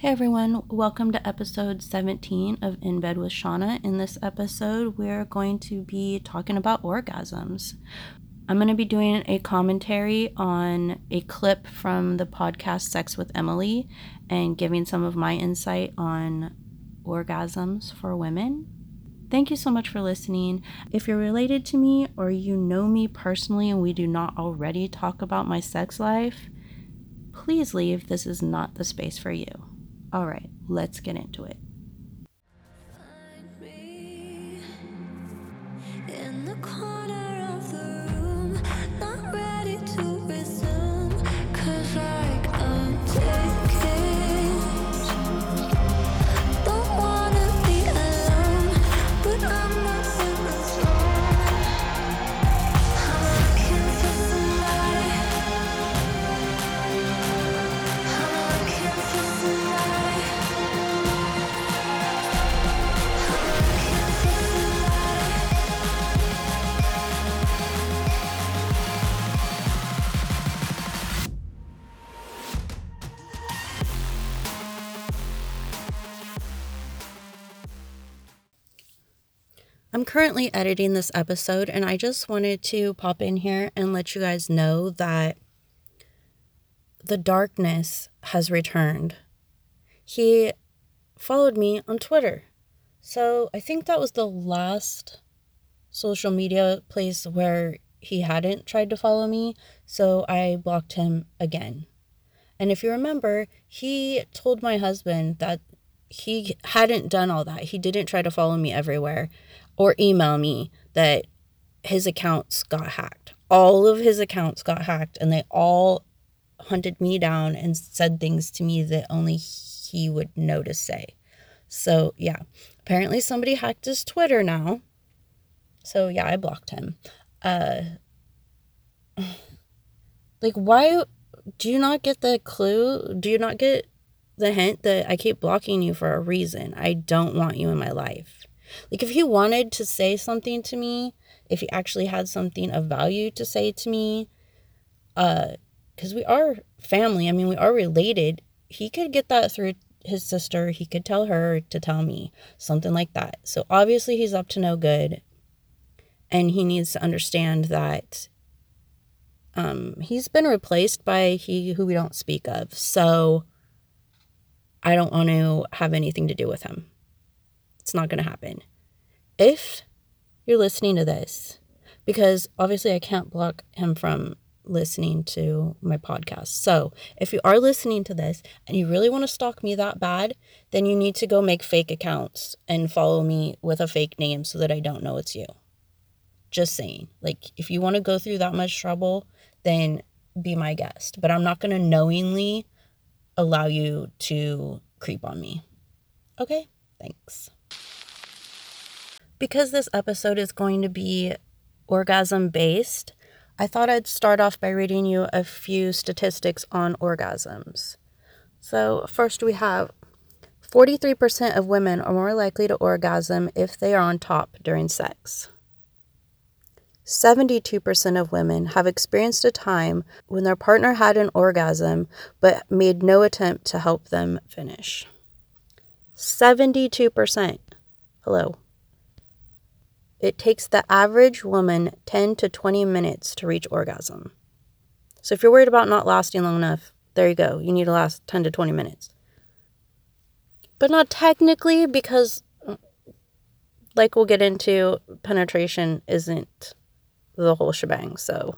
Hey everyone, welcome to episode 17 of In Bed with Shauna. In this episode, we're going to be talking about orgasms. I'm going to be doing a commentary on a clip from the podcast Sex with Emily and giving some of my insight on orgasms for women. Thank you so much for listening. If you're related to me or you know me personally and we do not already talk about my sex life, please leave. This is not the space for you. All right, let's get into it. I'm currently editing this episode, and I just wanted to pop in here and let you guys know that the darkness has returned. He followed me on Twitter. So I think that was the last social media place where he hadn't tried to follow me. So I blocked him again. And if you remember, he told my husband that he hadn't done all that. He didn't try to follow me everywhere or email me that his accounts got hacked. All of his accounts got hacked and they all hunted me down and said things to me that only he would know to say. So, yeah. Apparently somebody hacked his Twitter now. So, yeah, I blocked him. Uh like why do you not get the clue? Do you not get the hint that I keep blocking you for a reason? I don't want you in my life. Like if he wanted to say something to me, if he actually had something of value to say to me, uh, because we are family, I mean, we are related, he could get that through his sister. He could tell her to tell me something like that. So obviously, he's up to no good. And he needs to understand that um, he's been replaced by he who we don't speak of. So I don't want to have anything to do with him. It's not going to happen. If you're listening to this, because obviously I can't block him from listening to my podcast. So, if you are listening to this and you really want to stalk me that bad, then you need to go make fake accounts and follow me with a fake name so that I don't know it's you. Just saying. Like, if you want to go through that much trouble, then be my guest. But I'm not going to knowingly allow you to creep on me. Okay? Thanks because this episode is going to be orgasm based, I thought I'd start off by reading you a few statistics on orgasms. So, first we have 43% of women are more likely to orgasm if they are on top during sex. 72% of women have experienced a time when their partner had an orgasm but made no attempt to help them finish. 72%. Hello. It takes the average woman 10 to 20 minutes to reach orgasm. So if you're worried about not lasting long enough, there you go. You need to last 10 to 20 minutes. But not technically, because, mm, like we'll get into, penetration isn't the whole shebang. So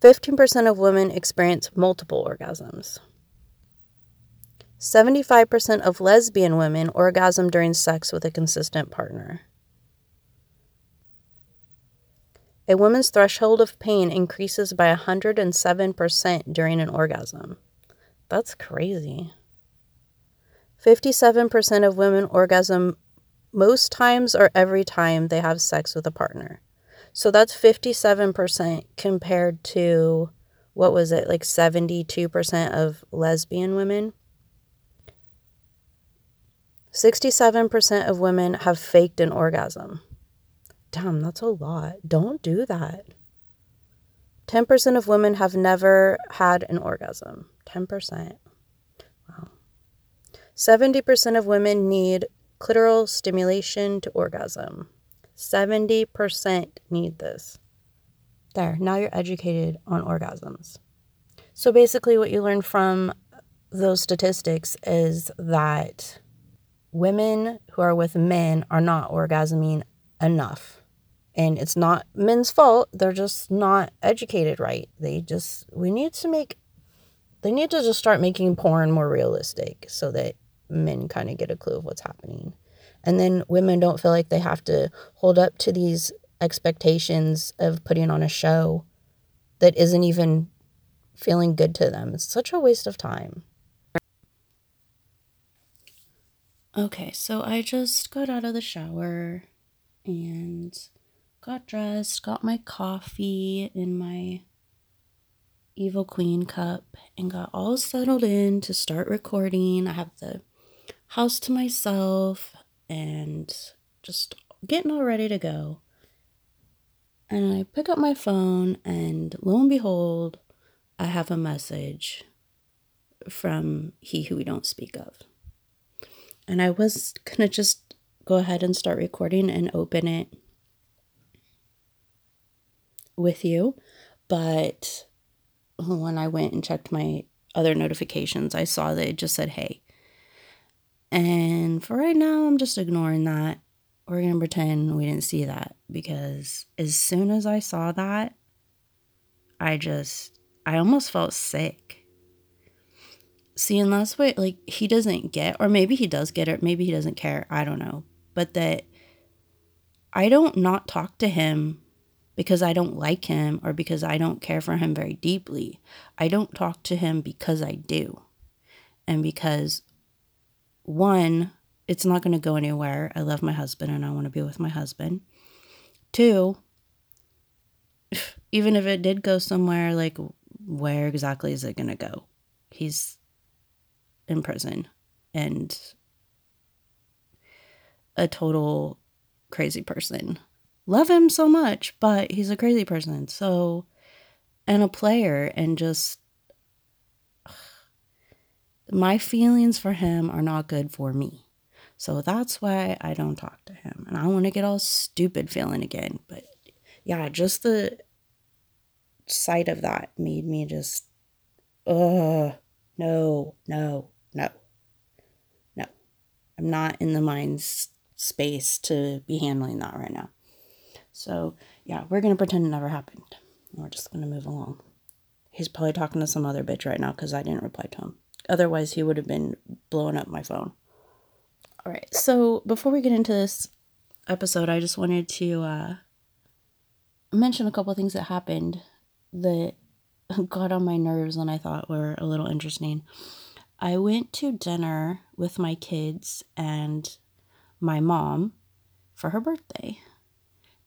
15% of women experience multiple orgasms. 75% of lesbian women orgasm during sex with a consistent partner. A woman's threshold of pain increases by 107% during an orgasm. That's crazy. 57% of women orgasm most times or every time they have sex with a partner. So that's 57% compared to what was it, like 72% of lesbian women? 67% of women have faked an orgasm. Damn, that's a lot. Don't do that. 10% of women have never had an orgasm. 10%. Wow. 70% of women need clitoral stimulation to orgasm. 70% need this. There, now you're educated on orgasms. So basically, what you learn from those statistics is that women who are with men are not orgasming enough. And it's not men's fault. They're just not educated right. They just, we need to make, they need to just start making porn more realistic so that men kind of get a clue of what's happening. And then women don't feel like they have to hold up to these expectations of putting on a show that isn't even feeling good to them. It's such a waste of time. Okay, so I just got out of the shower and got dressed, got my coffee in my Evil Queen cup, and got all settled in to start recording. I have the house to myself and just getting all ready to go. And I pick up my phone, and lo and behold, I have a message from He Who We Don't Speak of. And I was to just go ahead and start recording and open it with you. But when I went and checked my other notifications, I saw that it just said, hey. And for right now, I'm just ignoring that. We're going to pretend we didn't see that because as soon as I saw that, I just, I almost felt sick See, and that's what like he doesn't get, or maybe he does get it, maybe he doesn't care. I don't know. But that I don't not talk to him because I don't like him or because I don't care for him very deeply. I don't talk to him because I do. And because one, it's not going to go anywhere. I love my husband and I want to be with my husband. Two, even if it did go somewhere, like where exactly is it going to go? He's in prison and a total crazy person. Love him so much, but he's a crazy person. So, and a player, and just my feelings for him are not good for me. So that's why I don't talk to him. And I want to get all stupid feeling again. But yeah, just the sight of that made me just, ugh, no, no, no. No. I'm not in the mind space to be handling that right now. So, yeah, we're going to pretend it never happened. We're just going to move along. He's probably talking to some other bitch right now because I didn't reply to him. Otherwise, he would have been blowing up my phone. All right. So, before we get into this episode, I just wanted to uh, mention a couple things that happened that got on my nerves and I thought were a little interesting. I went to dinner with my kids and my mom for her birthday.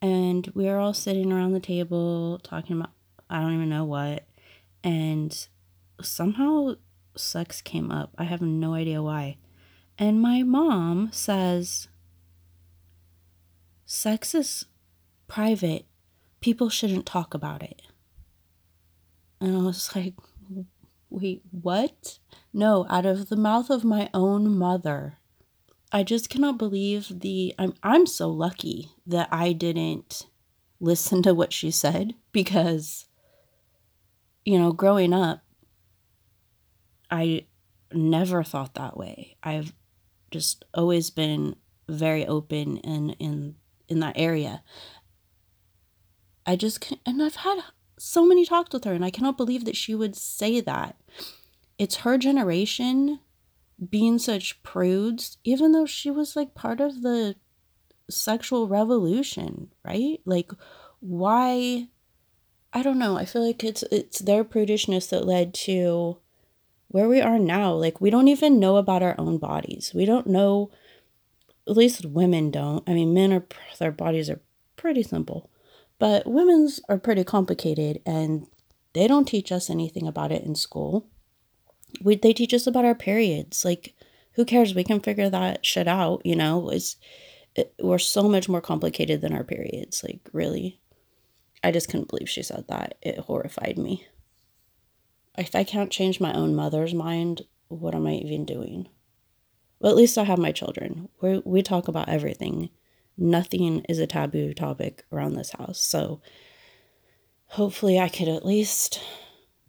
And we were all sitting around the table talking about I don't even know what. And somehow sex came up. I have no idea why. And my mom says, Sex is private. People shouldn't talk about it. And I was like, Wait, what? No, out of the mouth of my own mother. I just cannot believe the I'm I'm so lucky that I didn't listen to what she said because you know, growing up I never thought that way. I've just always been very open in in in that area. I just and I've had so many talks with her, and I cannot believe that she would say that. It's her generation being such prudes, even though she was like part of the sexual revolution, right? Like, why? I don't know. I feel like it's it's their prudishness that led to where we are now. Like, we don't even know about our own bodies. We don't know. At least women don't. I mean, men are their bodies are pretty simple but women's are pretty complicated and they don't teach us anything about it in school. We, they teach us about our periods. Like, who cares? We can figure that shit out, you know? It's, it, we're so much more complicated than our periods. Like, really. I just couldn't believe she said that. It horrified me. If I can't change my own mother's mind, what am I even doing? Well, at least I have my children. We we talk about everything. Nothing is a taboo topic around this house. So hopefully I could at least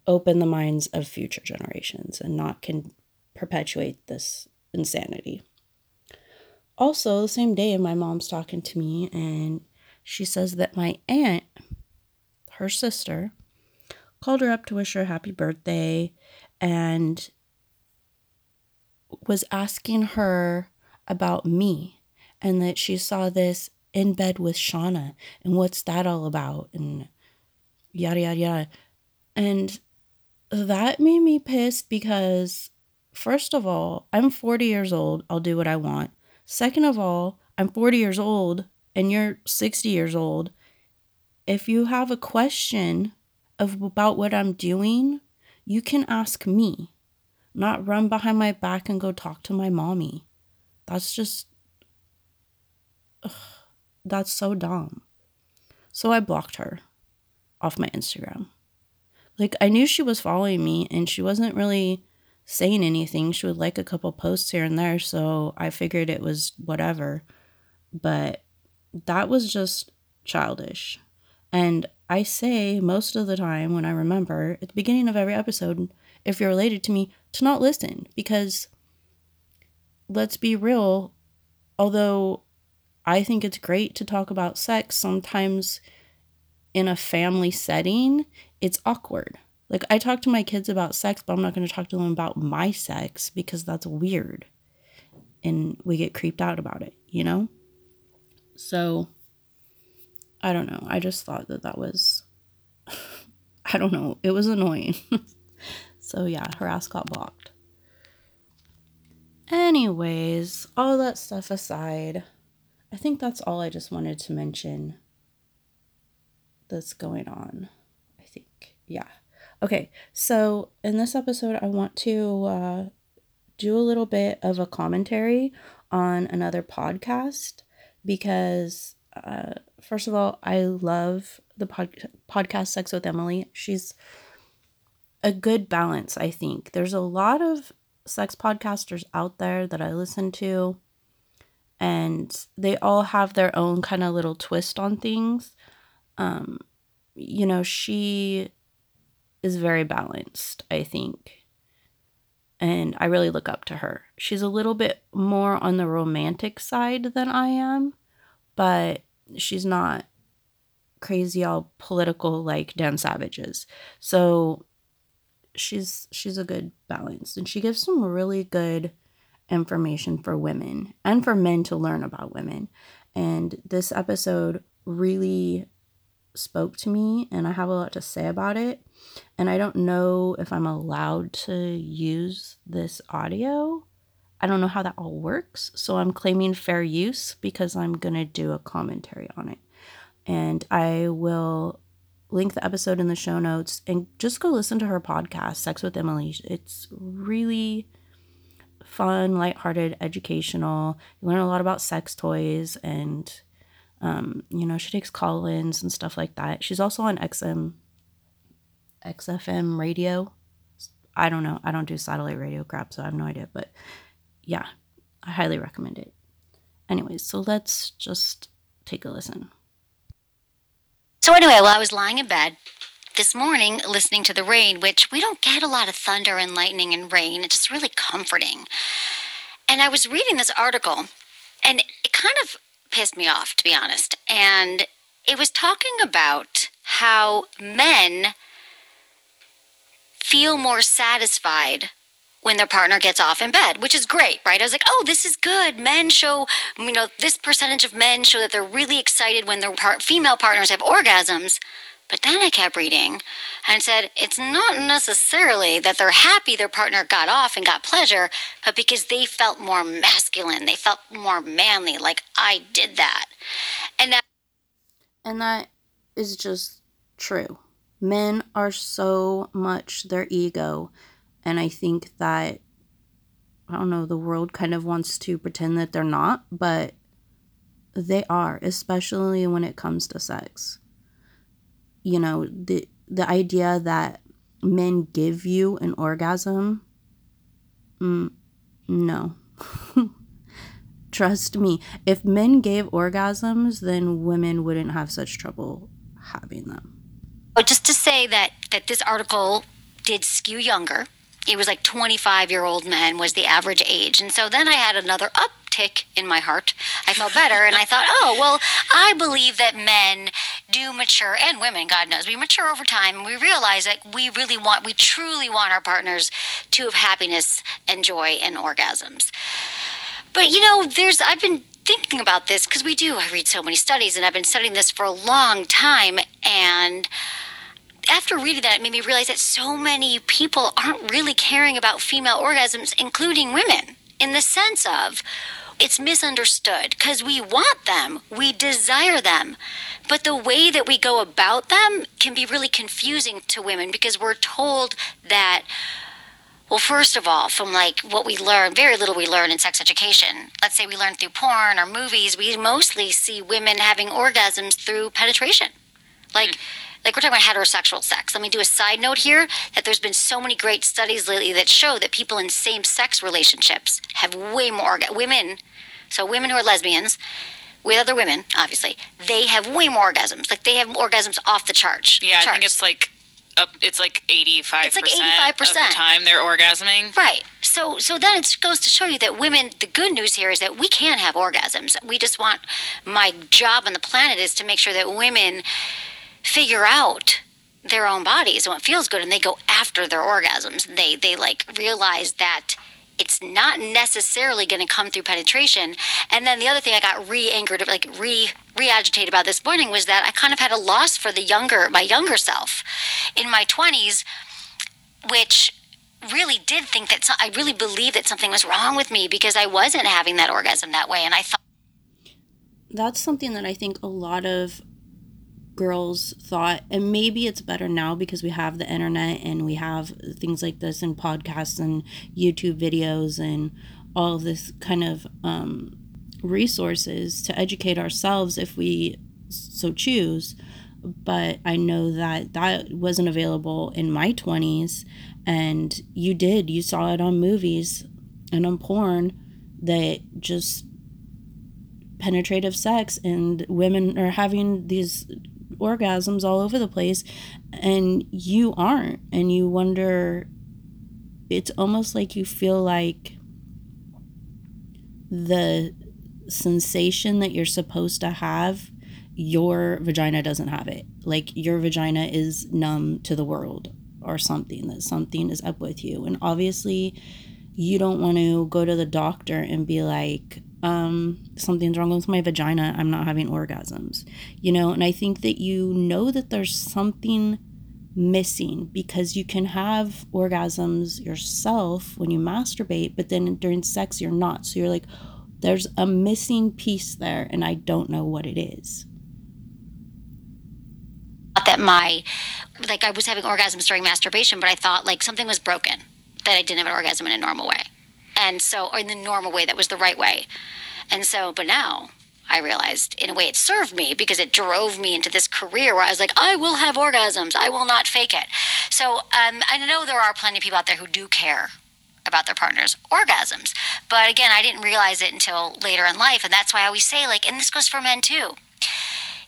open the minds of future generations and not can perpetuate this insanity. Also, the same day my mom's talking to me and she says that my aunt, her sister, called her up to wish her happy birthday and was asking her about me and that she saw this in bed with Shauna and what's that all about and yada yada yada. And that made me pissed because first of all, I'm 40 years old, I'll do what I want. Second of all, I'm 40 years old and you're 60 years old. If you have a question of about what I'm doing, you can ask me not run behind my back and go talk to my mommy. That's just, ugh, that's so dumb. So I blocked her off my Instagram. Like, I knew she was following me and she wasn't really saying anything. She would like a couple posts here and there. So I figured it was whatever. But that was just childish. And I say most of the time when I remember at the beginning of every episode, if you're related to me, to not listen because let's be real, although I think it's great to talk about sex, sometimes in a family setting, it's awkward. Like, I talk to my kids about sex, but I'm not going to talk to them about my sex because that's weird. And we get creeped out about it, you know? So, I don't know. I just thought that that was, I don't know. It was annoying. So yeah, her ass got blocked. Anyways, all that stuff aside, I think that's all I just wanted to mention that's going on. Yeah. Okay, so in this episode, I want to uh, do a little bit of a commentary on another podcast because, uh, first of all, I love the pod- podcast Sex with Emily. She's a good balance, I think. There's a lot of sex podcasters out there that I listen to, and they all have their own kind of little twist on things. Um, you know, she is very balanced, I think. And I really look up to her. She's a little bit more on the romantic side than I am, but she's not crazy all political like Dan Savage is. So she's she's a good balance and she gives some really good information for women and for men to learn about women. And this episode really spoke to me and I have a lot to say about it. And I don't know if I'm allowed to use this audio. I don't know how that all works. So I'm claiming fair use because I'm going to do a commentary on it. And I will link the episode in the show notes and just go listen to her podcast, Sex with Emily. It's really fun, lighthearted, educational. You learn a lot about sex toys and um, you know, she takes call-ins and stuff like that. She's also on XM XFM radio. I don't know. I don't do satellite radio crap, so I have no idea, but yeah, I highly recommend it. Anyways, so let's just take a listen. So, anyway, while I was lying in bed this morning listening to the rain, which we don't get a lot of thunder and lightning and rain, it's just really comforting. And I was reading this article, and it kind of pissed me off, to be honest. And it was talking about how men feel more satisfied when their partner gets off in bed, which is great, right? I was like, oh, this is good. Men show, you know, this percentage of men show that they're really excited when their par- female partners have orgasms. But then I kept reading and said it's not necessarily that they're happy their partner got off and got pleasure, but because they felt more masculine, they felt more manly, like I did that. And that And that is just true. Men are so much their ego and I think that, I don't know, the world kind of wants to pretend that they're not, but they are, especially when it comes to sex. You know, the the idea that men give you an orgasm, mm, no. trust me, if men gave orgasms, then women wouldn't have such trouble having them. Just to say that that this article did skew younger. It was like 25 year old men was the average age. And so then I had another uptick in my heart. I felt better and I thought, oh, well, I believe that men do mature and women, God knows, we mature over time. And we realize that we really want, we truly want our partners to have happiness and joy and orgasms. But you know, there's, I've been thinking about this because we do. I read so many studies and I've been studying this for a long time. And after reading that, it made me realize that so many people aren't really caring about female orgasms, including women, in the sense of it's misunderstood because we want them, we desire them. But the way that we go about them can be really confusing to women because we're told that well, first of all, from like what we learn, very little we learn in sex education. Let's say we learn through porn or movies, we mostly see women having orgasms through penetration. Like, mm like we're talking about heterosexual sex. Let me do a side note here that there's been so many great studies lately that show that people in same sex relationships have way more women. So women who are lesbians with other women, obviously, they have way more orgasms. Like they have orgasms off the chart. Yeah, charts. I think it's like up it's like 85% it's like 85% of the time they're orgasming. Right. So so then it goes to show you that women the good news here is that we can have orgasms. We just want my job on the planet is to make sure that women figure out their own bodies and what feels good and they go after their orgasms. They they like realize that it's not necessarily going to come through penetration. And then the other thing i got re-angered like re re-agitated about this morning was that i kind of had a loss for the younger my younger self in my 20s which really did think that so, i really believed that something was wrong with me because i wasn't having that orgasm that way and i thought that's something that i think a lot of girls thought and maybe it's better now because we have the internet and we have things like this and podcasts and youtube videos and all this kind of um, resources to educate ourselves if we so choose. But i know that that wasn't available in my 20s and you did. You saw it on movies and on porn that just penetrative sex and women are having these orgasms all over the place and you aren't and you wonder it's almost like you feel like the sensation that you're supposed to have your vagina doesn't have it. Like your vagina is numb to the world or something that something is up with you. And obviously you don't want to go to the doctor and be like um, something's wrong with my vagina. I'm not having orgasms, you know? And I think that you know that there's something missing because you can have orgasms yourself when you masturbate, but then during sex, you're not. So you're like, there's a missing piece there, and I don't know what it is. That my, like, I was having orgasms during masturbation, but I thought like something was broken, that I didn't have an orgasm in a normal way. And so, in the normal way, that was the right way. And so, but now I realized in a way it served me because it drove me into this career where I was like, I will have orgasms. I will not fake it. So um, I know there are plenty of people out there who do care about their partner's orgasms. But again, I didn't realize it until later in life. And that's why I always say, like, and this goes for men too.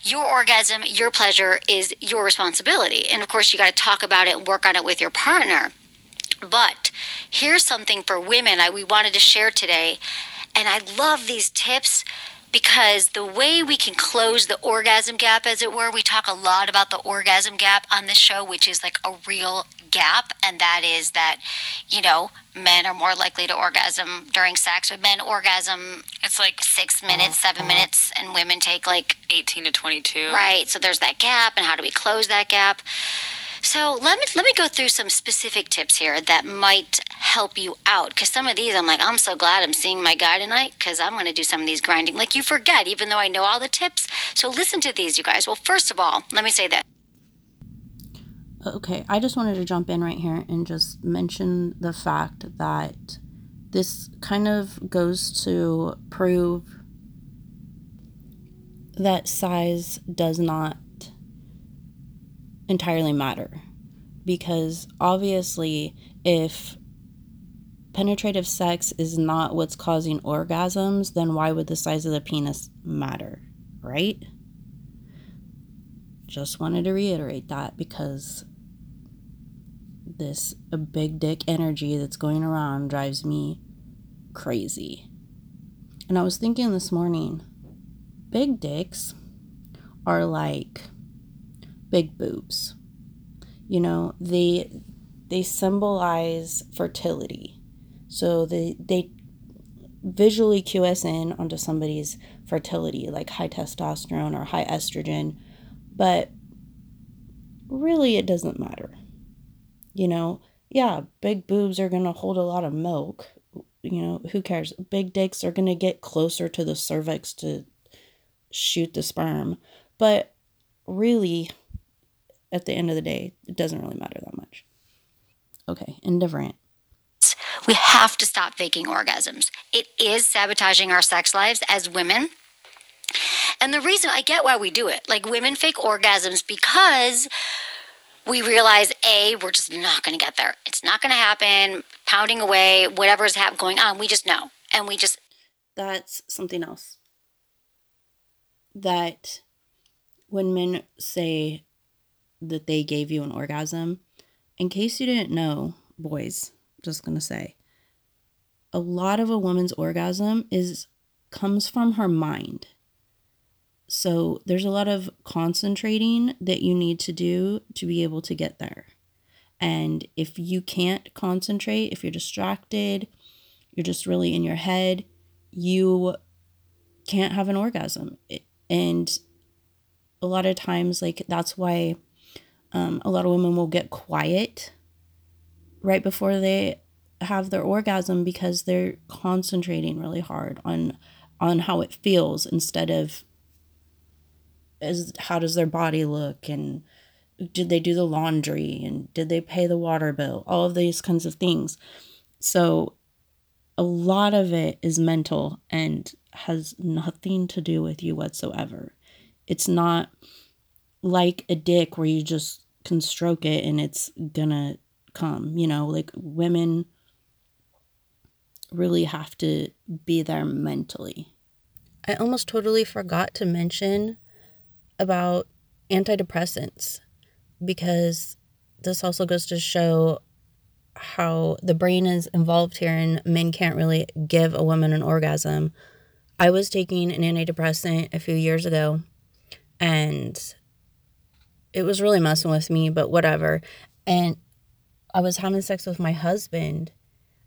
Your orgasm, your pleasure is your responsibility. And of course, you got to talk about it and work on it with your partner. But here's something for women I, we wanted to share today. And I love these tips because the way we can close the orgasm gap, as it were, we talk a lot about the orgasm gap on this show, which is like a real gap. And that is that, you know, men are more likely to orgasm during sex. But men orgasm, it's like six minutes, uh-huh. seven minutes, and women take like 18 to 22. Right. So there's that gap. And how do we close that gap? So let me let me go through some specific tips here that might help you out. Because some of these, I'm like, I'm so glad I'm seeing my guy tonight because I'm going to do some of these grinding. Like you forget, even though I know all the tips. So listen to these, you guys. Well, first of all, let me say that. Okay, I just wanted to jump in right here and just mention the fact that this kind of goes to prove that size does not entirely matter because obviously if penetrative sex is not what's causing orgasms, then why would the size of the penis matter, right? Just wanted to reiterate that because this big dick energy that's going around drives me crazy. And I was thinking this morning, big dicks are like big boobs. You know, they they symbolize fertility. So they they visually cue us in onto somebody's fertility, like high testosterone or high estrogen, but really it doesn't matter. You know, yeah, big boobs are gonna hold a lot of milk. You know, who cares? Big dicks are gonna get closer to the cervix to shoot the sperm. But really, at the end of the day, it doesn't really matter that much. Okay, indifferent. We have to stop faking orgasms. It is sabotaging our sex lives as women. And the reason I get why we do it, like women fake orgasms because we realize A, we're just not going to get there. It's not going to happen, pounding away, whatever's ha- going on. We just know. And we just. That's something else. That when men say that they gave you an orgasm, in case you didn't know, boys, just gonna say, a lot of a woman's orgasm is comes from her mind. So there's a lot of concentrating that you need to do to be able to get there. And if you can't concentrate, if you're distracted, you're just really in your head, you can't have an orgasm. And a lot of times, like, that's why um, a lot of women will get quiet right before they have their orgasm because they're concentrating really hard on on how it feels instead of as how does their body look and did they do the laundry and did they pay the water bill all of these kinds of things. So a lot of it is mental and has nothing to do with you whatsoever. It's not like a dick where you just can stroke it and it's gonna come. You know, like women really have to be there mentally. I almost totally forgot to mention about antidepressants because this also goes to show how the brain is involved here and men can't really give a woman an orgasm. I was taking an antidepressant a few years ago and it was really messing with me, but whatever. And I was having sex with my husband,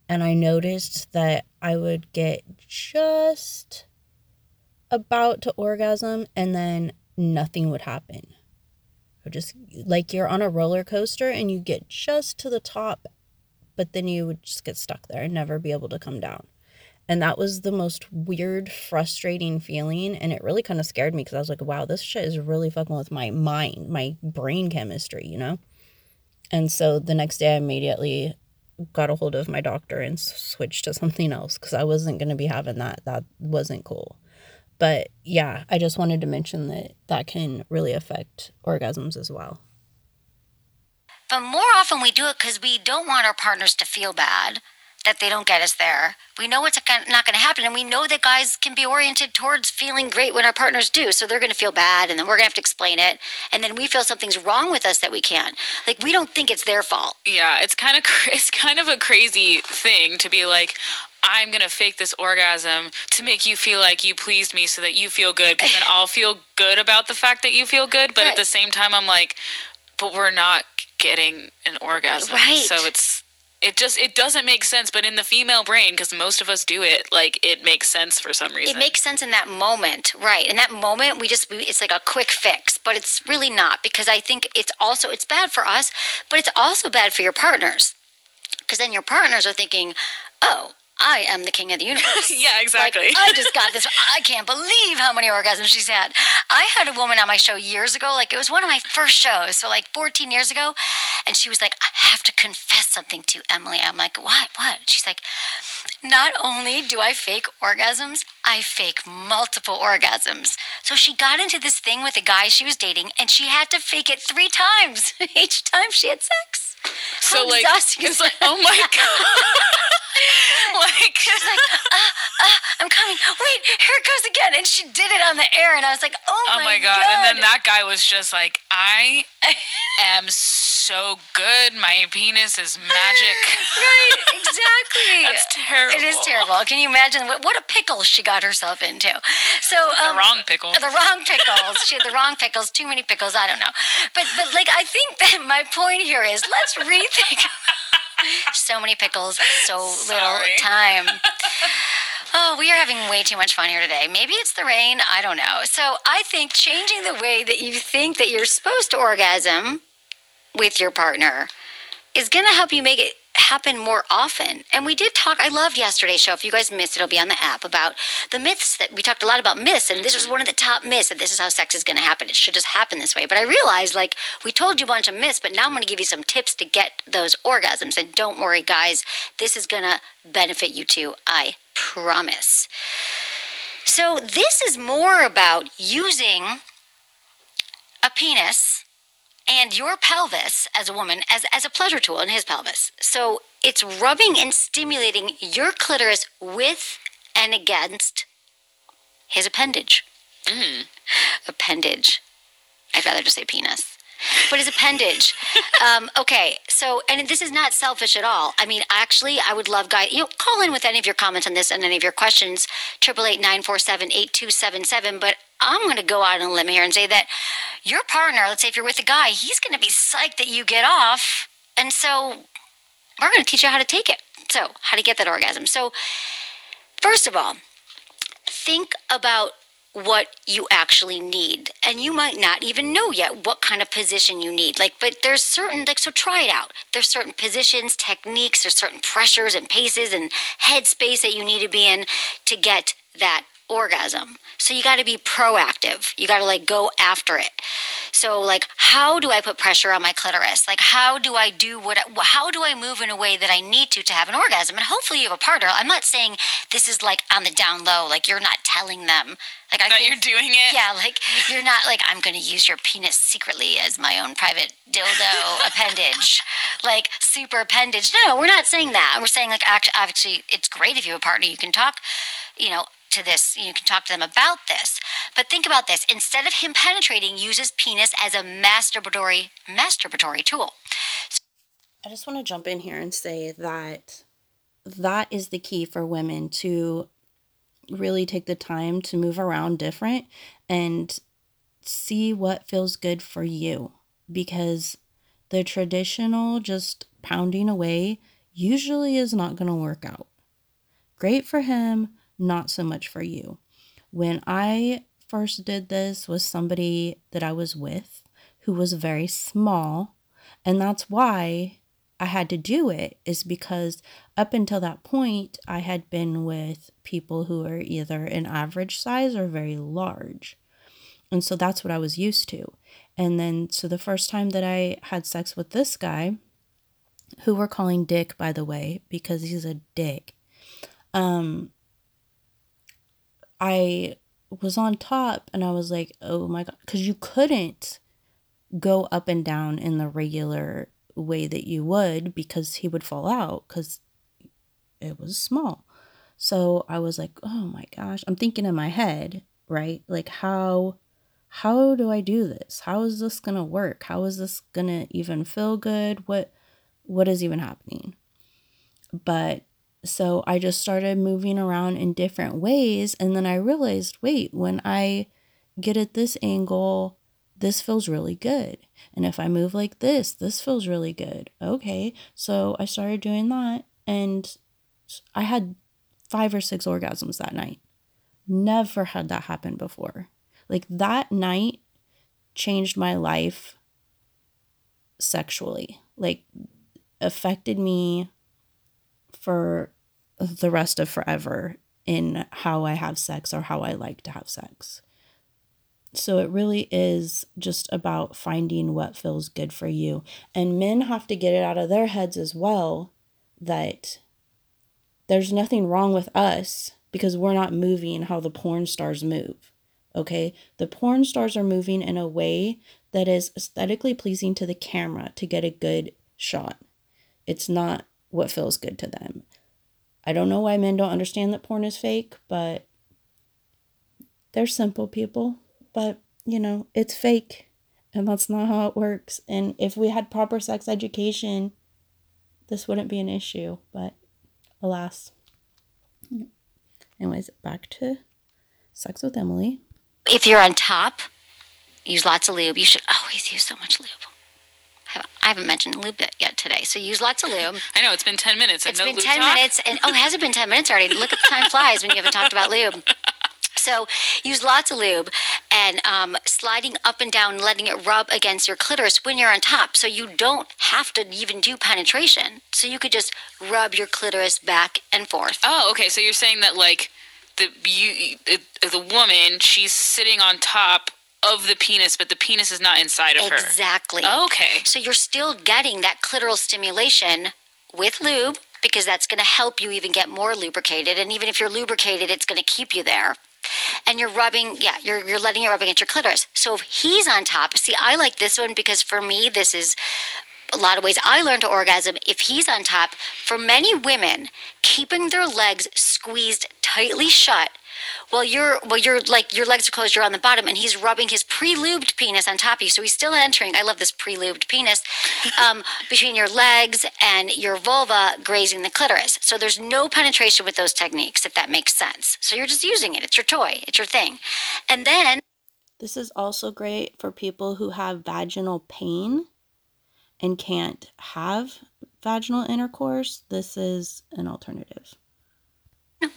and I noticed that I would get just about to orgasm, and then nothing would happen. I just like you're on a roller coaster and you get just to the top, but then you would just get stuck there and never be able to come down. And that was the most weird, frustrating feeling. And it really kind of scared me because I was like, wow, this shit is really fucking with my mind, my brain chemistry, you know? And so the next day, I immediately got a hold of my doctor and switched to something else because I wasn't going to be having that. That wasn't cool. But yeah, I just wanted to mention that that can really affect orgasms as well. But more often we do it because we don't want our partners to feel bad that they don't get us there. We know it's not going to happen, and we know that guys can be oriented towards feeling great when our partners do. So they're going to feel bad, and then we're going to have to explain it, and then we feel something's wrong with us that we can't. Like we don't think it's their fault. Yeah, it's kind of it's kind of a crazy thing to be like. I'm gonna fake this orgasm to make you feel like you pleased me, so that you feel good, because then I'll feel good about the fact that you feel good. But right. at the same time, I'm like, but we're not getting an orgasm, right? So it's it just it doesn't make sense but in the female brain because most of us do it like it makes sense for some reason. it makes sense in that moment right in that moment we just it's like a quick fix but it's really not because i think it's also it's bad for us but it's also bad for your partners. Because then your partners are thinking oh I am the king of the universe. yeah, exactly. Like, I just got this. I can't believe how many orgasms she's had. I had a woman on my show years ago. Like, it was one of my first shows. So, like 14 years ago. And she was like, I have to confess something to Emily. I'm like, what? What? She's like, not only do I fake orgasms, I fake multiple orgasms. So she got into this thing with a guy she was dating and she had to fake it three times each time she had sex. So, like, it's like, oh my God. like, She's like, ah, ah, I'm coming. Wait, here it goes again. And she did it on the air. And I was like, oh, my, oh my god. And then that guy was just like, I am so good. My penis is magic. right, exactly. That's terrible. It is terrible. Can you imagine what, what a pickle she got herself into? So um, The wrong pickle. The wrong pickles. she had the wrong pickles. Too many pickles. I don't know. But but like I think that my point here is let's rethink. so many pickles, so little time. Oh, we are having way too much fun here today. Maybe it's the rain. I don't know. So I think changing the way that you think that you're supposed to orgasm with your partner is going to help you make it happen more often. And we did talk, I loved yesterday's show. If you guys missed it, it'll be on the app about the myths that we talked a lot about myths. And this was one of the top myths that this is how sex is going to happen. It should just happen this way. But I realized, like, we told you a bunch of myths, but now I'm going to give you some tips to get those orgasms. And don't worry, guys, this is going to benefit you too. I promise. So this is more about using a penis and your pelvis as a woman as, as a pleasure tool in his pelvis. So it's rubbing and stimulating your clitoris with and against his appendage. Appendage. I'd rather just say penis. But his appendage. um, okay, so, and this is not selfish at all. I mean, actually, I would love guys, you know, call in with any of your comments on this and any of your questions, 888-947-8277. But I'm going to go out on a limb here and say that your partner, let's say if you're with a guy, he's going to be psyched that you get off. And so we're going to teach you how to take it. So, how to get that orgasm. So, first of all, think about what you actually need and you might not even know yet what kind of position you need like but there's certain like so try it out there's certain positions techniques there's certain pressures and paces and headspace that you need to be in to get that orgasm so you got to be proactive you got to like go after it so like how do i put pressure on my clitoris like how do i do what how do i move in a way that i need to to have an orgasm and hopefully you have a partner i'm not saying this is like on the down low like you're not telling them like I that think, you're doing it. yeah, like you're not like I'm going to use your penis secretly as my own private dildo appendage, like super appendage. No, we're not saying that. We're saying like actually, actually, it's great if you have a partner. You can talk, you know, to this. You can talk to them about this. But think about this: instead of him penetrating, uses penis as a masturbatory masturbatory tool. I just want to jump in here and say that that is the key for women to really take the time to move around different and see what feels good for you because the traditional just pounding away usually is not going to work out. Great for him, not so much for you. When I first did this with somebody that I was with who was very small, and that's why I had to do it is because up until that point, I had been with people who are either an average size or very large. And so that's what I was used to. And then, so the first time that I had sex with this guy, who we're calling Dick, by the way, because he's a dick, um, I was on top and I was like, oh my God, because you couldn't go up and down in the regular way that you would because he would fall out because it was small. So I was like, oh my gosh, I'm thinking in my head, right? Like how how do I do this? How is this going to work? How is this going to even feel good? What what is even happening? But so I just started moving around in different ways and then I realized, wait, when I get at this angle, this feels really good. And if I move like this, this feels really good. Okay. So I started doing that and I had five or six orgasms that night. Never had that happen before. Like that night changed my life sexually. Like affected me for the rest of forever in how I have sex or how I like to have sex. So it really is just about finding what feels good for you. And men have to get it out of their heads as well that there's nothing wrong with us because we're not moving how the porn stars move. Okay? The porn stars are moving in a way that is aesthetically pleasing to the camera to get a good shot. It's not what feels good to them. I don't know why men don't understand that porn is fake, but they're simple people. But, you know, it's fake. And that's not how it works. And if we had proper sex education, this wouldn't be an issue. But alas. Anyways, back to sex with Emily. If you're on top, use lots of lube. You should always use so much lube. I haven't mentioned lube yet today, so use lots of lube. I know it's been ten minutes. It's no been ten talk? minutes, and oh, has it been ten minutes already? Look at the time flies when you haven't talked about lube. So use lots of lube and um, sliding up and down, letting it rub against your clitoris when you're on top. So you don't have to even do penetration. So you could just rub your clitoris back and forth. Oh, okay. So you're saying that like the you the woman she's sitting on top of the penis, but the penis is not inside of her. Exactly. Okay. So you're still getting that clitoral stimulation with lube because that's going to help you even get more lubricated. And even if you're lubricated, it's going to keep you there. And you're rubbing, yeah, you're, you're letting it rub against your clitoris. So if he's on top, see, I like this one because for me, this is a lot of ways I learned to orgasm. If he's on top, for many women, keeping their legs squeezed tightly shut well you're well you're like your legs are closed you're on the bottom and he's rubbing his pre-lubed penis on top of you. So he's still entering i love this pre-lubed penis um, between your legs and your vulva grazing the clitoris. So there's no penetration with those techniques if that makes sense. So you're just using it. It's your toy. It's your thing. And then This is also great for people who have vaginal pain and can't have vaginal intercourse. This is an alternative.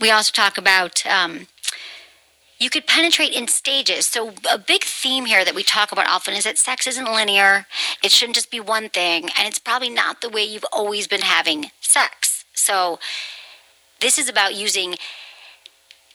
We also talk about um, you could penetrate in stages. So, a big theme here that we talk about often is that sex isn't linear. It shouldn't just be one thing, and it's probably not the way you've always been having sex. So, this is about using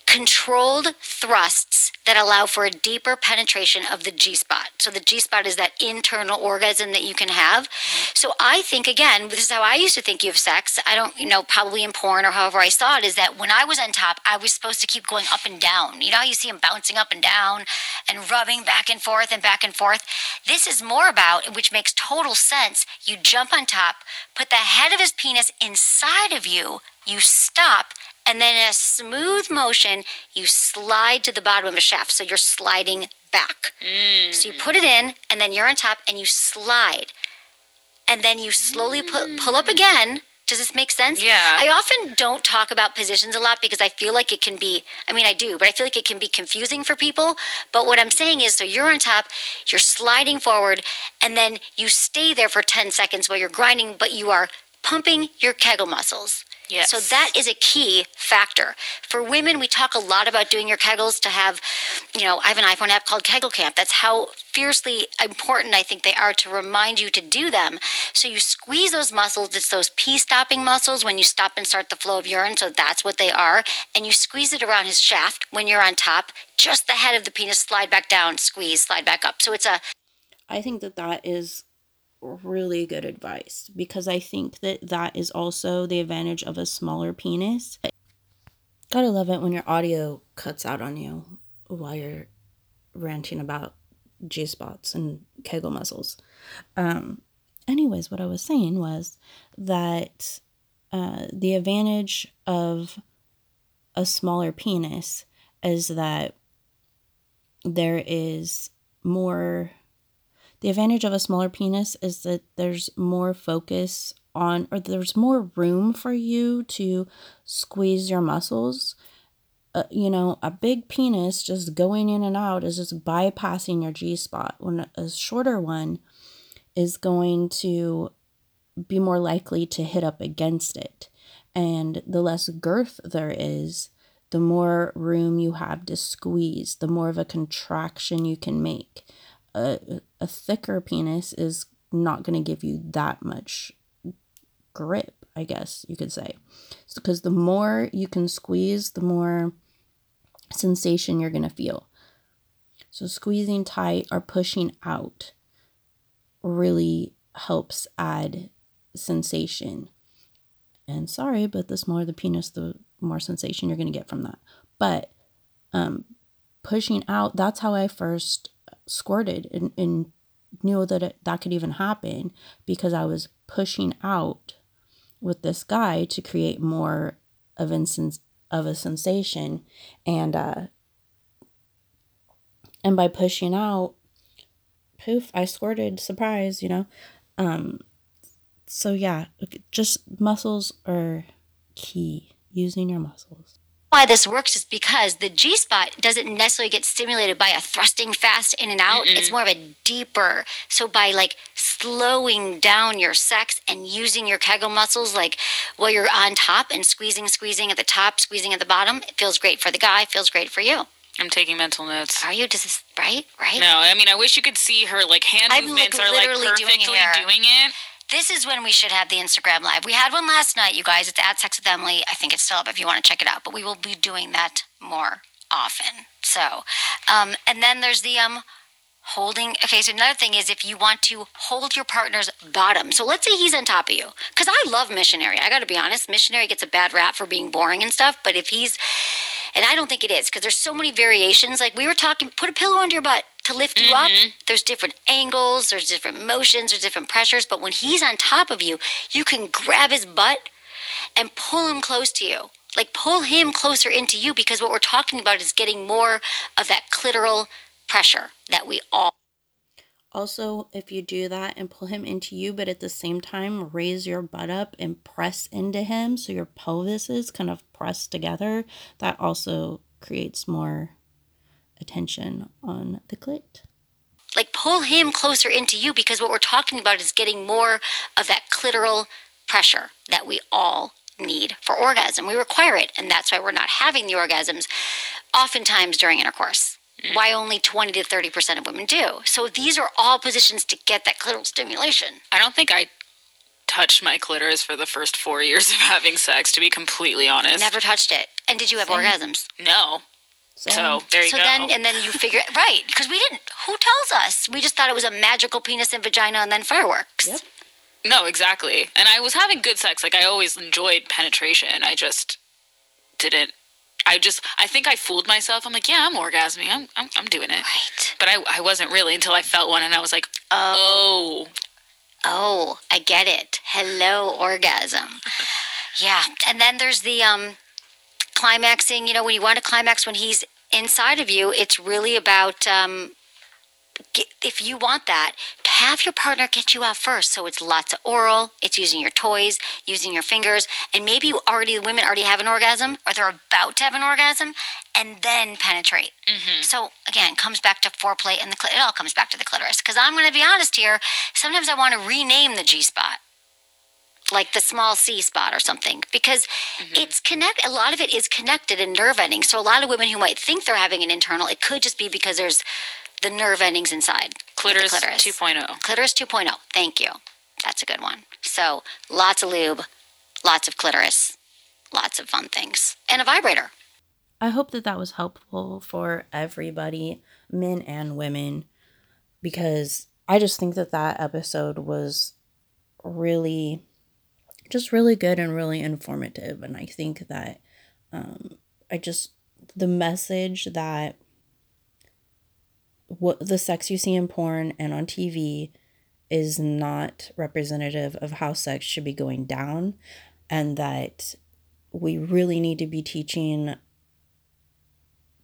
controlled thrusts that allow for a deeper penetration of the G spot. So the G spot is that internal orgasm that you can have. So I think again, this is how I used to think of sex. I don't, you know, probably in porn or however I saw it is that when I was on top, I was supposed to keep going up and down. You know how you see him bouncing up and down and rubbing back and forth and back and forth. This is more about, which makes total sense. You jump on top, put the head of his penis inside of you, you stop, and then in a smooth motion, you slide to the bottom of a shaft. So you're sliding back. So you put it in, and then you're on top, and you slide. And then you slowly pu- pull up again. Does this make sense? Yeah. I often don't talk about positions a lot because I feel like it can be, I mean, I do, but I feel like it can be confusing for people. But what I'm saying is, so you're on top, you're sliding forward, and then you stay there for 10 seconds while you're grinding, but you are pumping your Kegel muscles. Yes. So that is a key factor. For women, we talk a lot about doing your Kegels to have, you know, I have an iPhone app called Kegel Camp. That's how fiercely important I think they are to remind you to do them. So you squeeze those muscles, it's those pee stopping muscles when you stop and start the flow of urine. So that's what they are. And you squeeze it around his shaft when you're on top, just the head of the penis, slide back down, squeeze, slide back up. So it's a I think that that is really good advice because I think that that is also the advantage of a smaller penis. Gotta love it when your audio cuts out on you while you're ranting about G spots and Kegel muscles. Um, anyways, what I was saying was that uh, the advantage of a smaller penis is that there is more the advantage of a smaller penis is that there's more focus on or there's more room for you to squeeze your muscles. Uh, you know a big penis just going in and out is just bypassing your g spot. When a shorter one is going to be more likely to hit up against it. And the less girth there is the more room you have to squeeze the more of a contraction you can make. A, a thicker penis is not going to give you that much grip, I guess you could say. Because the more you can squeeze, the more sensation you're going to feel. So, squeezing tight or pushing out really helps add sensation. And sorry, but the smaller the penis, the more sensation you're going to get from that. But um, pushing out, that's how I first squirted and, and knew that it, that could even happen because I was pushing out with this guy to create more of insens- of a sensation. And uh and by pushing out poof i squirted surprise you know? Um so yeah just muscles are key using your muscles why this works is because the G spot doesn't necessarily get stimulated by a thrusting fast in and out. It's more of a deeper. So by like slowing down your sex and using your Kegel muscles, like while you're on top and squeezing, squeezing at the top, squeezing at the bottom, it feels great for the guy, feels great for you. I'm taking mental notes. Are you? Does this right? Right? No, I mean I wish you could see her like hand I'm, like, movements are like literally doing it perfectly doing it. This is when we should have the Instagram live. We had one last night, you guys. It's at Sex with Emily. I think it's still up if you want to check it out. But we will be doing that more often. So, um, and then there's the um, holding. Okay, so another thing is if you want to hold your partner's bottom. So let's say he's on top of you, because I love missionary. I got to be honest. Missionary gets a bad rap for being boring and stuff. But if he's and I don't think it is because there's so many variations. Like we were talking, put a pillow under your butt to lift you up. Mm-hmm. There's different angles, there's different motions, there's different pressures. But when he's on top of you, you can grab his butt and pull him close to you. Like pull him closer into you because what we're talking about is getting more of that clitoral pressure that we all Also, if you do that and pull him into you, but at the same time raise your butt up and press into him so your pelvis is kind of pressed together, that also creates more attention on the clit. like pull him closer into you because what we're talking about is getting more of that clitoral pressure that we all need for orgasm. We require it, and that's why we're not having the orgasms oftentimes during intercourse. Why only 20 to 30% of women do. So these are all positions to get that clitoral stimulation. I don't think I touched my clitoris for the first four years of having sex, to be completely honest. Never touched it. And did you have Same. orgasms? No. So there you so go. then, and then you figure, right, because we didn't. Who tells us? We just thought it was a magical penis and vagina and then fireworks. Yep. no, exactly. And I was having good sex. Like I always enjoyed penetration. I just didn't. I just. I think I fooled myself. I'm like, yeah, I'm orgasming. I'm. I'm, I'm doing it. Right. But I. I wasn't really until I felt one, and I was like, oh. Oh, I get it. Hello, orgasm. Yeah, and then there's the um, climaxing. You know, when you want to climax when he's inside of you, it's really about um, if you want that, have your partner get you out first. So it's lots of oral. It's using your toys, using your fingers, and maybe you already the women already have an orgasm or they're about to have an orgasm, and then penetrate. Mm-hmm. So again, comes back to foreplay and the clit. It all comes back to the clitoris. Because I'm going to be honest here. Sometimes I want to rename the G spot, like the small C spot or something, because mm-hmm. it's connect. A lot of it is connected in nerve endings. So a lot of women who might think they're having an internal, it could just be because there's the nerve endings inside. Clitoris, the Clitoris, oh. 2.0. Clitoris 2.0. Thank you. That's a good one. So lots of lube, lots of clitoris, lots of fun things, and a vibrator. I hope that that was helpful for everybody, men and women, because I just think that that episode was really, just really good and really informative. And I think that um, I just, the message that what the sex you see in porn and on TV is not representative of how sex should be going down, and that we really need to be teaching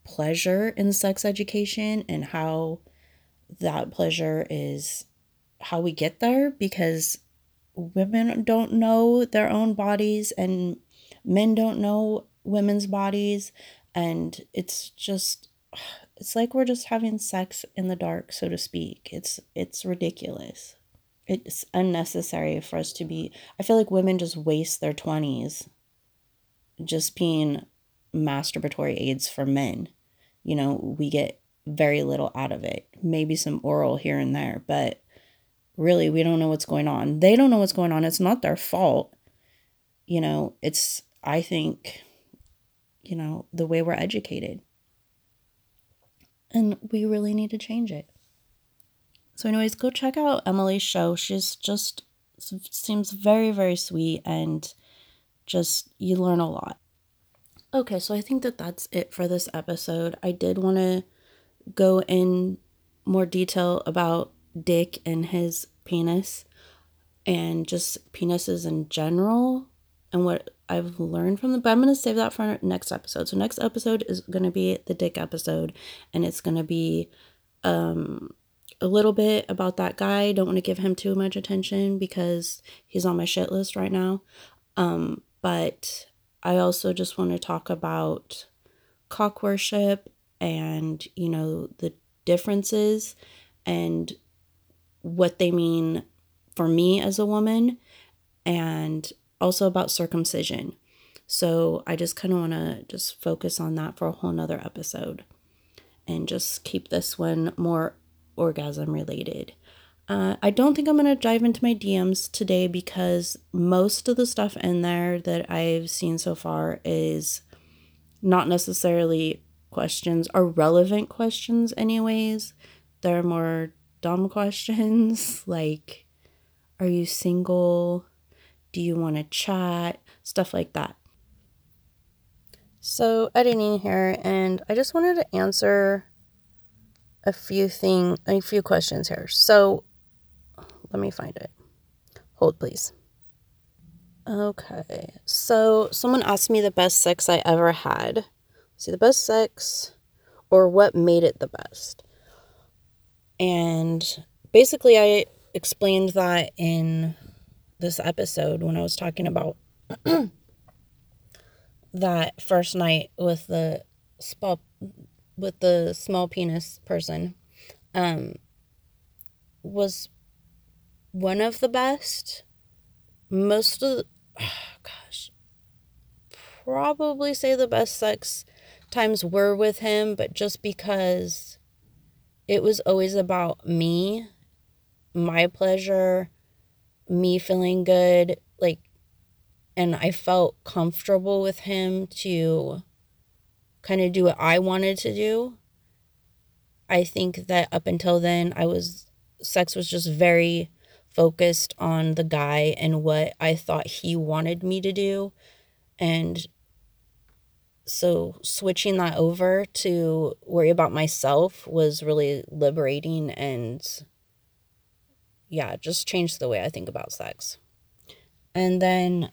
pleasure in sex education and how that pleasure is how we get there because women don't know their own bodies and men don't know women's bodies and it's just it's like we're just having sex in the dark so to speak. It's it's ridiculous. It's unnecessary for us to be i feel like women just waste their 20s just being masturbatory aids for men. You know we get very little out of it. Maybe some oral here and there but really we don't know what's going on. They don't know what's going on. It's not their fault. You know it's i think you know the way we're educated and we really need to change it. So anyways go check out emily's show. She's just seems very very sweet and just you learn a lot. Okay so i think that that's it for this episode. I did want to go in more detail about dick and his penis and just penises in general and what I've learned from the, but I'm going to save that for next episode. So next episode is going to be the dick episode and it's going to be um a little bit about that guy. Don't want to give him too much attention because he's on my shit list right now. Um but I also just want to talk about cock worship and, you know, the differences and what they mean for me as a woman and also about circumcision. So I just kind of want to just focus on that for a whole nother episode and just keep this one more orgasm related. Uh, I don't think I'm going to dive into my DMs today because most of the stuff in there that I've seen so far is not necessarily questions or relevant questions, anyways. They're more dumb questions like, Are you single? Do you want to chat? Stuff like that. So, editing here, and I just wanted to answer a few thing, a few questions here. So, let me find it. Hold, please. Okay. So, someone asked me the best sex I ever had. See, the best sex or what made it the best. And basically, I explained that in this episode when I was talking about that first night with the small with the small penis person um was one of the best. Most of the, oh gosh probably say the best sex times were with him but just because it was always about me my pleasure me feeling good like and I felt comfortable with him to kind of do what I wanted to do. I think that up until then, I was, sex was just very focused on the guy and what I thought he wanted me to do. And so switching that over to worry about myself was really liberating and yeah, just changed the way I think about sex. And then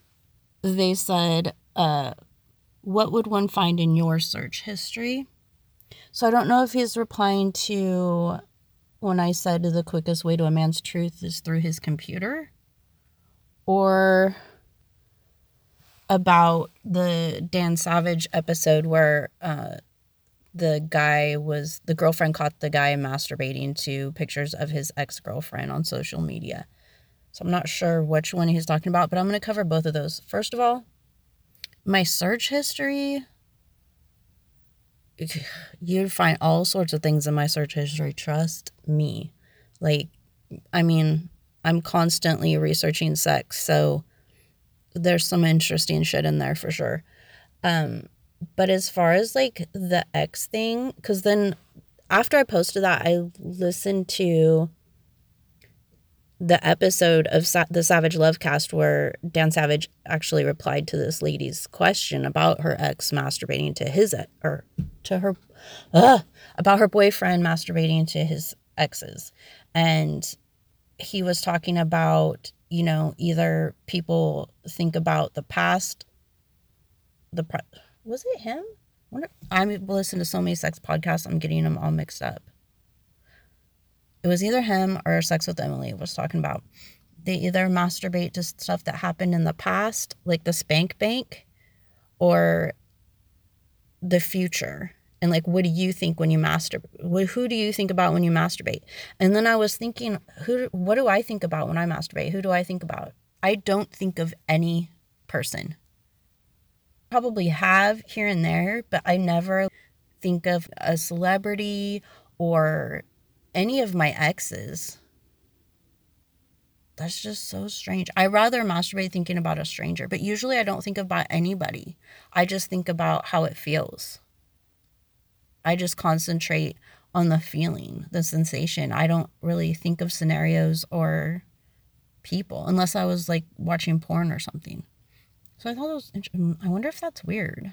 they said, uh, What would one find in your search history? So I don't know if he's replying to when I said the quickest way to a man's truth is through his computer or about the Dan Savage episode where uh, the guy was the girlfriend caught the guy masturbating to pictures of his ex girlfriend on social media. So I'm not sure which one he's talking about, but I'm going to cover both of those. First of all, my search history. You'd find all sorts of things in my search history. Trust me. Like, I mean, I'm constantly researching sex, so there's some interesting shit in there for sure. Um, but as far as like the X thing, because then after I posted that, I listened to the episode of Sa- the Savage Love cast where Dan Savage actually replied to this lady's question about her ex masturbating to his or to her uh, about her boyfriend masturbating to his exes. And he was talking about you know either people think about the past the was it him I'm listening to so many sex podcasts I'm getting them all mixed up it was either him or Sex with Emily was talking about. They either masturbate to stuff that happened in the past, like the spank bank, or the future. And like, what do you think when you masturbate? Who do you think about when you masturbate? And then I was thinking, who? What do I think about when I masturbate? Who do I think about? I don't think of any person. Probably have here and there, but I never think of a celebrity or any of my exes. That's just so strange. I rather masturbate thinking about a stranger, but usually I don't think about anybody. I just think about how it feels. I just concentrate on the feeling, the sensation. I don't really think of scenarios or people unless I was like watching porn or something. So I thought it was interesting. Mm, I wonder if that's weird.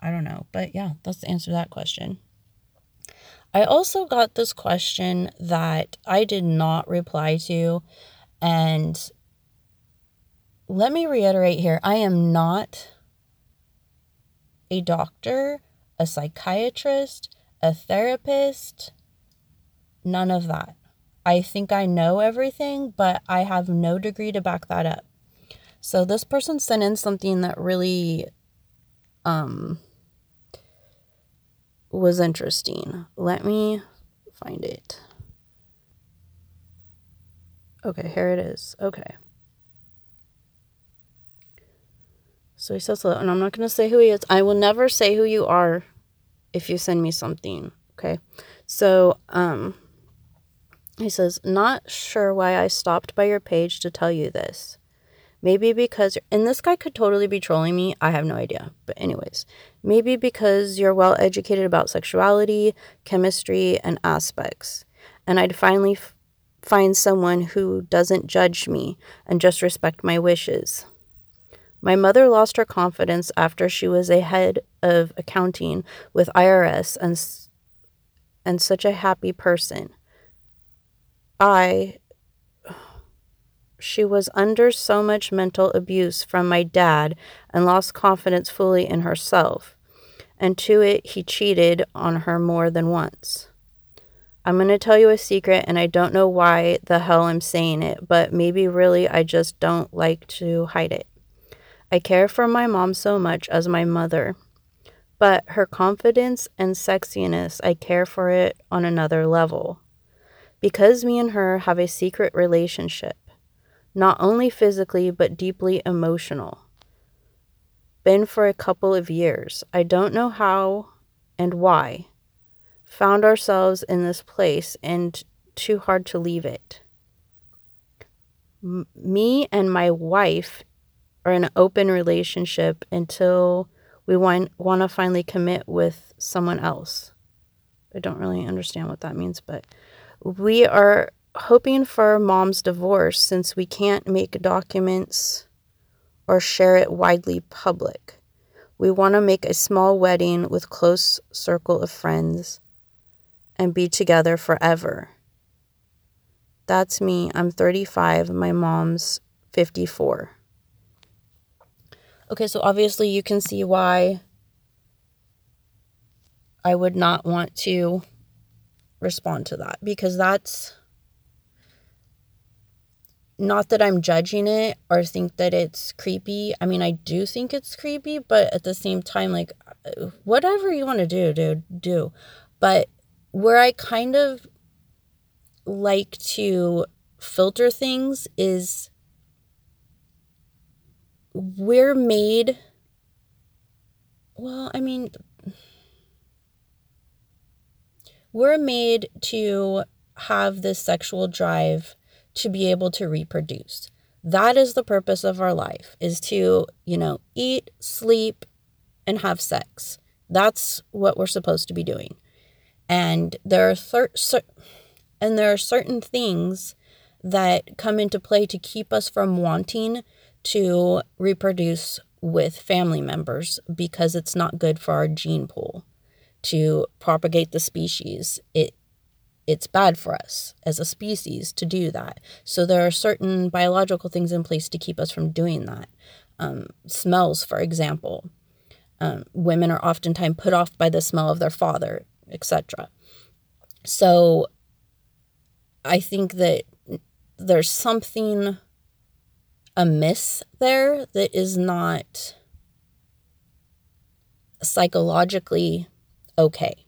I don't know. But yeah, that's the answer to that question. I also got this question that I did not reply to, and let me reiterate here I am not a doctor, a psychiatrist, a therapist, none of that. I think I know everything, but I have no degree to back that up. So this person sent in something that really um was interesting. Let me find it. Okay, here it is. Okay. So he says, and I'm not going to say who he is. I will never say who you are if you send me something. Okay. So, um, he says, not sure why I stopped by your page to tell you this. Maybe because, and this guy could totally be trolling me. I have no idea. But, anyways, maybe because you're well educated about sexuality, chemistry, and aspects. And I'd finally f- find someone who doesn't judge me and just respect my wishes. My mother lost her confidence after she was a head of accounting with IRS and and such a happy person. I she was under so much mental abuse from my dad and lost confidence fully in herself. And to it, he cheated on her more than once. I'm going to tell you a secret, and I don't know why the hell I'm saying it, but maybe really I just don't like to hide it. I care for my mom so much as my mother, but her confidence and sexiness, I care for it on another level. Because me and her have a secret relationship, not only physically, but deeply emotional. Been for a couple of years. I don't know how and why. Found ourselves in this place and too hard to leave it. M- me and my wife or an open relationship until we want want to finally commit with someone else. I don't really understand what that means, but we are hoping for mom's divorce since we can't make documents or share it widely public. We want to make a small wedding with close circle of friends and be together forever. That's me. I'm 35, my mom's 54. Okay, so obviously you can see why I would not want to respond to that because that's not that I'm judging it or think that it's creepy. I mean, I do think it's creepy, but at the same time, like, uh, whatever you want to do, dude, do. But where I kind of like to filter things is we're made well i mean we're made to have this sexual drive to be able to reproduce. That is the purpose of our life is to you know eat sleep and have sex. That's what we're supposed to be doing. And there are thir- cer- and there are certain things that come into play to keep us from wanting to reproduce with family members because it's not good for our gene pool to propagate the species. It it's bad for us as a species to do that. So there are certain biological things in place to keep us from doing that. Um, smells, for example. Um, women are oftentimes put off by the smell of their father, etc. So I think that there's something amiss there that is not psychologically okay.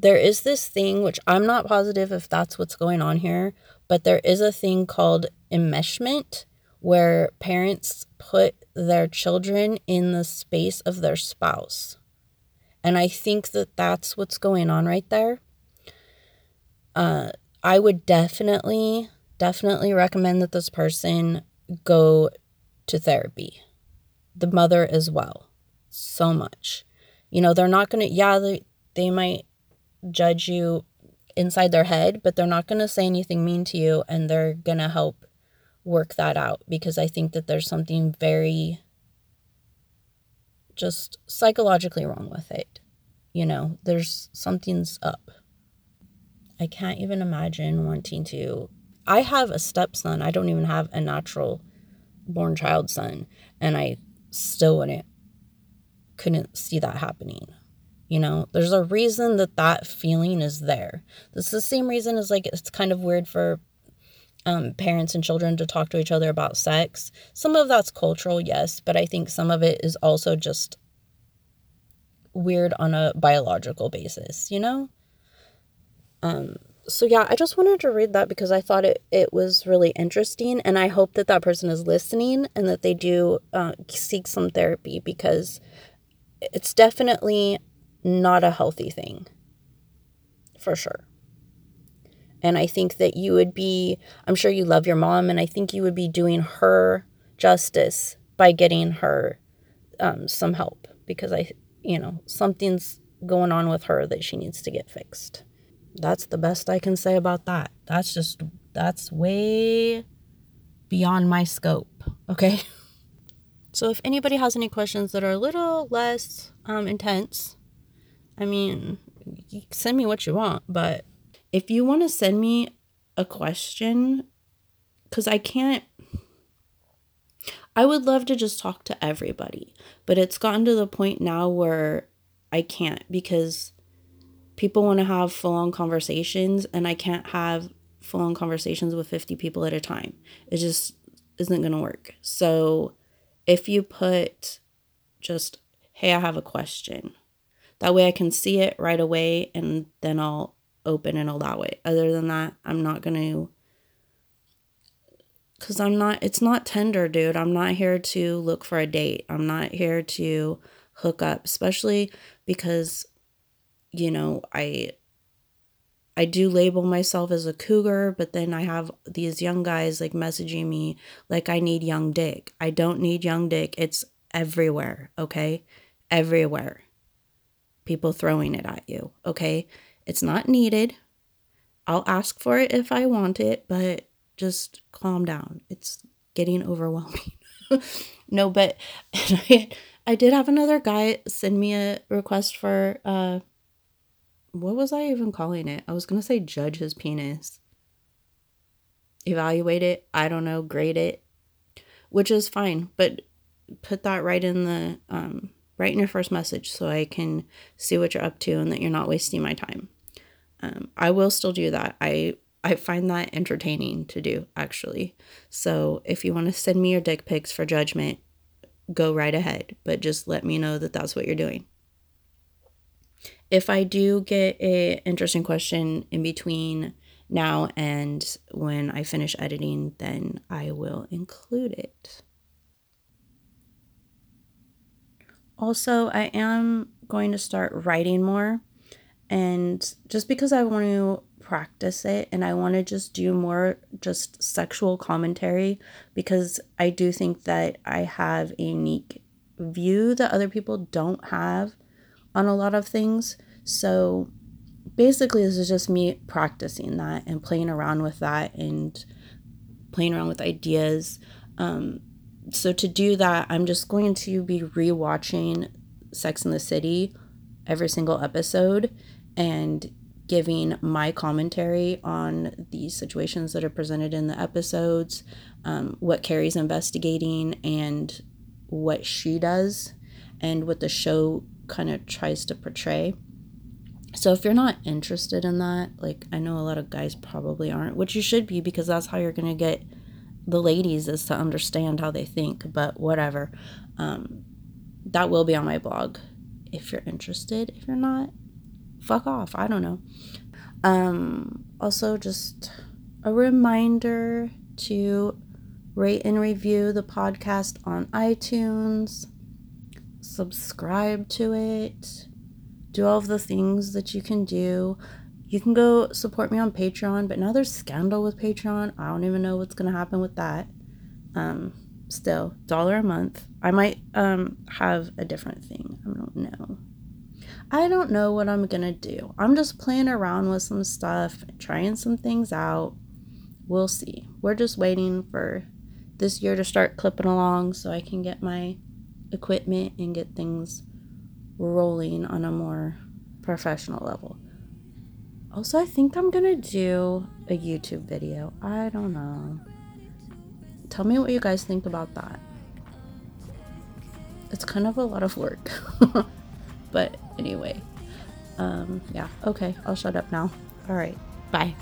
There is this thing, which I'm not positive if that's what's going on here, but there is a thing called enmeshment where parents put their children in the space of their spouse. And I think that that's what's going on right there. Uh, I would definitely, definitely recommend that this person go to therapy. The mother as well. So much. You know, they're not going to, yeah, they, they might judge you inside their head, but they're not going to say anything mean to you and they're going to help work that out because I think that there's something very just psychologically wrong with it. You know, there's something's up. I can't even imagine wanting to I have a stepson. I don't even have a natural born child son and I still wouldn't couldn't see that happening. You know, there's a reason that that feeling is there. Is the same reason as like it's kind of weird for um, parents and children to talk to each other about sex. Some of that's cultural, yes, but I think some of it is also just weird on a biological basis, you know? Um, so yeah, I just wanted to read that because I thought it, it was really interesting. And I hope that that person is listening and that they do uh, seek some therapy because it's definitely not a healthy thing. For sure. And I think that you would be, I'm sure you love your mom, and I think you would be doing her justice by getting her um, some help because I, you know, something's going on with her that she needs to get fixed. That's the best I can say about that. That's just, that's way beyond my scope. Okay. So if anybody has any questions that are a little less um, intense, I mean, send me what you want, but if you want to send me a question, because I can't, I would love to just talk to everybody, but it's gotten to the point now where I can't because people want to have full on conversations and I can't have full on conversations with 50 people at a time. It just isn't going to work. So if you put just, hey, I have a question, that way I can see it right away and then I'll open and allow it. Other than that, I'm not going to cuz I'm not it's not Tinder, dude. I'm not here to look for a date. I'm not here to hook up, especially because you know, I I do label myself as a cougar, but then I have these young guys like messaging me like I need young dick. I don't need young dick. It's everywhere, okay? Everywhere. People throwing it at you, okay? It's not needed. I'll ask for it if I want it, but just calm down. It's getting overwhelming. no, but I, I did have another guy send me a request for uh what was I even calling it? I was going to say judge his penis. Evaluate it, I don't know, grade it, which is fine, but put that right in the um right in your first message so I can see what you're up to and that you're not wasting my time. Um, I will still do that. I I find that entertaining to do actually. So if you want to send me your dick pics for judgment, go right ahead, but just let me know that that's what you're doing. If I do get a interesting question in between now and when I finish editing, then I will include it. Also, I am going to start writing more and just because I want to practice it and I want to just do more just sexual commentary because I do think that I have a unique view that other people don't have on a lot of things. So basically, this is just me practicing that and playing around with that and playing around with ideas. Um, so to do that, I'm just going to be rewatching Sex in the City every single episode and giving my commentary on the situations that are presented in the episodes, um, what Carrie's investigating, and what she does, and what the show kind of tries to portray. So if you're not interested in that, like I know a lot of guys probably aren't, which you should be because that's how you're going to get the ladies is to understand how they think, but whatever. Um, that will be on my blog if you're interested. If you're not, fuck off. I don't know. Um, also, just a reminder to rate and review the podcast on iTunes, subscribe to it, do all of the things that you can do. You can go support me on Patreon, but now there's scandal with Patreon. I don't even know what's gonna happen with that. Um, still, dollar a month. I might um have a different thing. I don't know. I don't know what I'm gonna do. I'm just playing around with some stuff, trying some things out. We'll see. We're just waiting for this year to start clipping along so I can get my equipment and get things rolling on a more professional level. Also, I think I'm gonna do a YouTube video. I don't know. tell me what you guys think about that. It's kind of a lot of work. but anyway, um, yeah, okay, I'll shut up now. All right, bye.